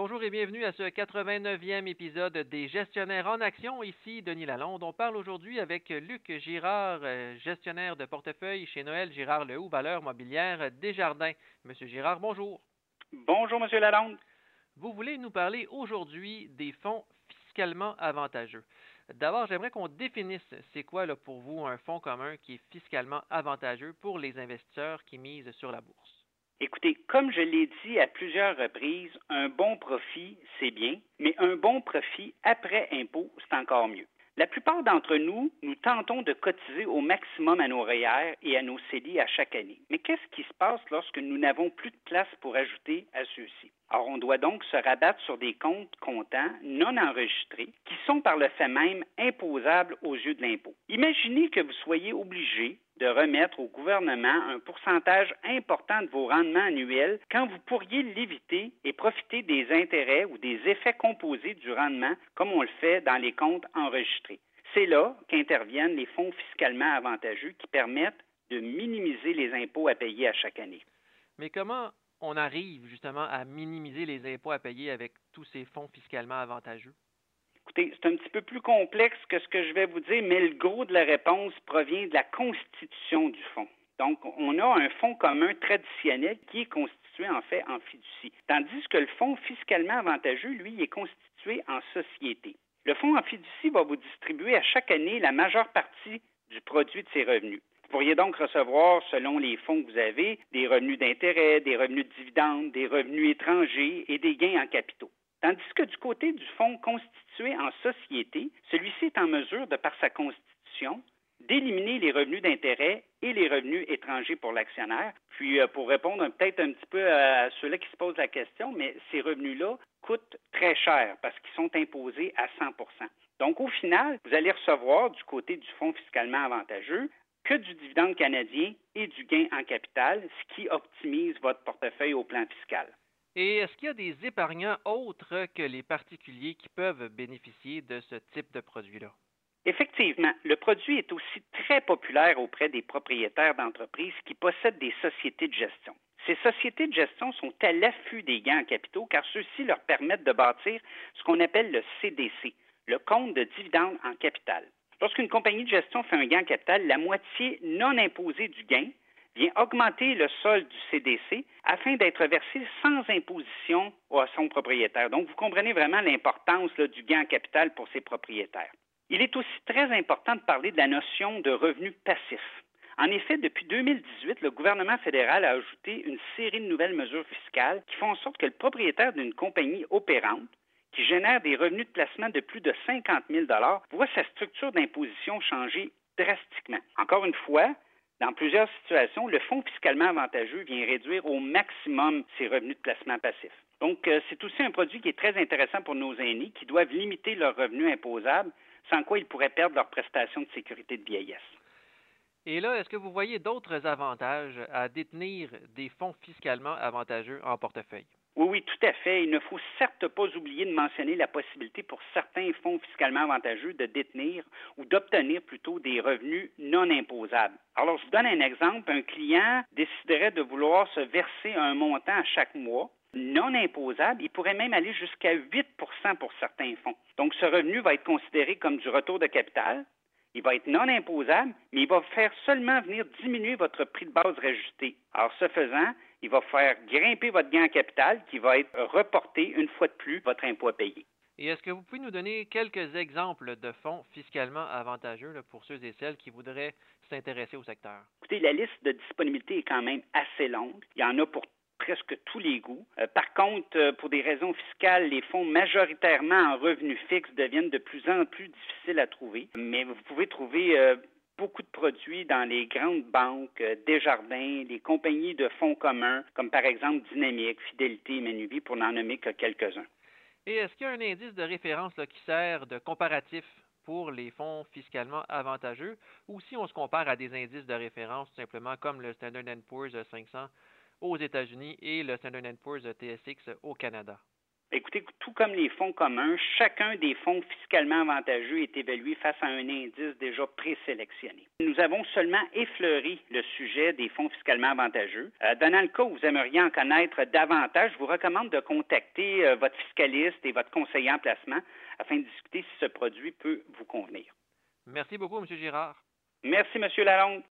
Bonjour et bienvenue à ce 89e épisode des Gestionnaires en Action. Ici Denis Lalonde. On parle aujourd'hui avec Luc Girard, euh, gestionnaire de portefeuille chez Noël Girard Lehoux, valeur mobilière Desjardins. Monsieur Girard, bonjour. Bonjour, Monsieur Lalonde. Vous voulez nous parler aujourd'hui des fonds fiscalement avantageux. D'abord, j'aimerais qu'on définisse c'est quoi là, pour vous un fonds commun qui est fiscalement avantageux pour les investisseurs qui misent sur la bourse. Écoutez, comme je l'ai dit à plusieurs reprises, un bon profit, c'est bien, mais un bon profit après impôt, c'est encore mieux. La plupart d'entre nous, nous tentons de cotiser au maximum à nos REER et à nos CELI à chaque année. Mais qu'est-ce qui se passe lorsque nous n'avons plus de place pour ajouter à ceux-ci? Alors, on doit donc se rabattre sur des comptes comptants non enregistrés qui sont par le fait même imposables aux yeux de l'impôt. Imaginez que vous soyez obligé de remettre au gouvernement un pourcentage important de vos rendements annuels quand vous pourriez l'éviter et profiter des intérêts ou des effets composés du rendement comme on le fait dans les comptes enregistrés. C'est là qu'interviennent les fonds fiscalement avantageux qui permettent de minimiser les impôts à payer à chaque année. Mais comment on arrive justement à minimiser les impôts à payer avec tous ces fonds fiscalement avantageux? Écoutez, c'est un petit peu plus complexe que ce que je vais vous dire, mais le gros de la réponse provient de la constitution du fonds. Donc, on a un fonds commun traditionnel qui est constitué en fait en fiducie, tandis que le fonds fiscalement avantageux, lui, est constitué en société. Le fonds en fiducie va vous distribuer à chaque année la majeure partie du produit de ses revenus. Vous pourriez donc recevoir, selon les fonds que vous avez, des revenus d'intérêt, des revenus de dividendes, des revenus étrangers et des gains en capitaux. Du fonds constitué en société, celui-ci est en mesure, de par sa constitution, d'éliminer les revenus d'intérêt et les revenus étrangers pour l'actionnaire. Puis, euh, pour répondre peut-être un petit peu à ceux-là qui se posent la question, mais ces revenus-là coûtent très cher parce qu'ils sont imposés à 100% Donc, au final, vous allez recevoir du côté du fonds fiscalement avantageux que du dividende canadien et du gain en capital, ce qui optimise votre portefeuille au plan fiscal. Et est-ce qu'il y a des épargnants autres que les particuliers qui peuvent bénéficier de ce type de produit-là? Effectivement, le produit est aussi très populaire auprès des propriétaires d'entreprises qui possèdent des sociétés de gestion. Ces sociétés de gestion sont à l'affût des gains en capitaux car ceux-ci leur permettent de bâtir ce qu'on appelle le CDC, le compte de dividende en capital. Lorsqu'une compagnie de gestion fait un gain en capital, la moitié non imposée du gain augmenter le sol du CDC afin d'être versé sans imposition à son propriétaire. Donc, vous comprenez vraiment l'importance du gain en capital pour ses propriétaires. Il est aussi très important de parler de la notion de revenu passif. En effet, depuis 2018, le gouvernement fédéral a ajouté une série de nouvelles mesures fiscales qui font en sorte que le propriétaire d'une compagnie opérante qui génère des revenus de placement de plus de 50 000 voit sa structure d'imposition changer drastiquement. Encore une fois, dans plusieurs situations, le fonds fiscalement avantageux vient réduire au maximum ses revenus de placement passifs. Donc, euh, c'est aussi un produit qui est très intéressant pour nos aînés qui doivent limiter leurs revenus imposables, sans quoi ils pourraient perdre leur prestation de sécurité de vieillesse. Et là, est-ce que vous voyez d'autres avantages à détenir des fonds fiscalement avantageux en portefeuille? Oui, oui, tout à fait. Il ne faut certes pas oublier de mentionner la possibilité pour certains fonds fiscalement avantageux de détenir ou d'obtenir plutôt des revenus non imposables. Alors, je vous donne un exemple. Un client déciderait de vouloir se verser un montant à chaque mois non imposable, il pourrait même aller jusqu'à 8% pour certains fonds. Donc, ce revenu va être considéré comme du retour de capital. Il va être non imposable, mais il va faire seulement venir diminuer votre prix de base rajusté. Alors, ce faisant, il va faire grimper votre gain en capital qui va être reporté une fois de plus votre impôt à payer. Et est-ce que vous pouvez nous donner quelques exemples de fonds fiscalement avantageux pour ceux et celles qui voudraient s'intéresser au secteur? Écoutez, la liste de disponibilité est quand même assez longue. Il y en a pour presque tous les goûts. Euh, par contre, euh, pour des raisons fiscales, les fonds majoritairement en revenus fixes deviennent de plus en plus difficiles à trouver. Mais vous pouvez trouver euh, beaucoup de produits dans les grandes banques, euh, Desjardins, les compagnies de fonds communs, comme par exemple Dynamique, Fidélité et pour n'en nommer que quelques-uns. Et est-ce qu'il y a un indice de référence qui sert de comparatif pour les fonds fiscalement avantageux? Ou si on se compare à des indices de référence simplement comme le Standard Poor's 500 aux États-Unis et le Standard Poor's TSX au Canada? Écoutez, tout comme les fonds communs, chacun des fonds fiscalement avantageux est évalué face à un indice déjà présélectionné. Nous avons seulement effleuré le sujet des fonds fiscalement avantageux. Euh, dans le cas où vous aimeriez en connaître davantage, je vous recommande de contacter euh, votre fiscaliste et votre conseiller en placement afin de discuter si ce produit peut vous convenir. Merci beaucoup, M. Girard. Merci, M. Lalonde.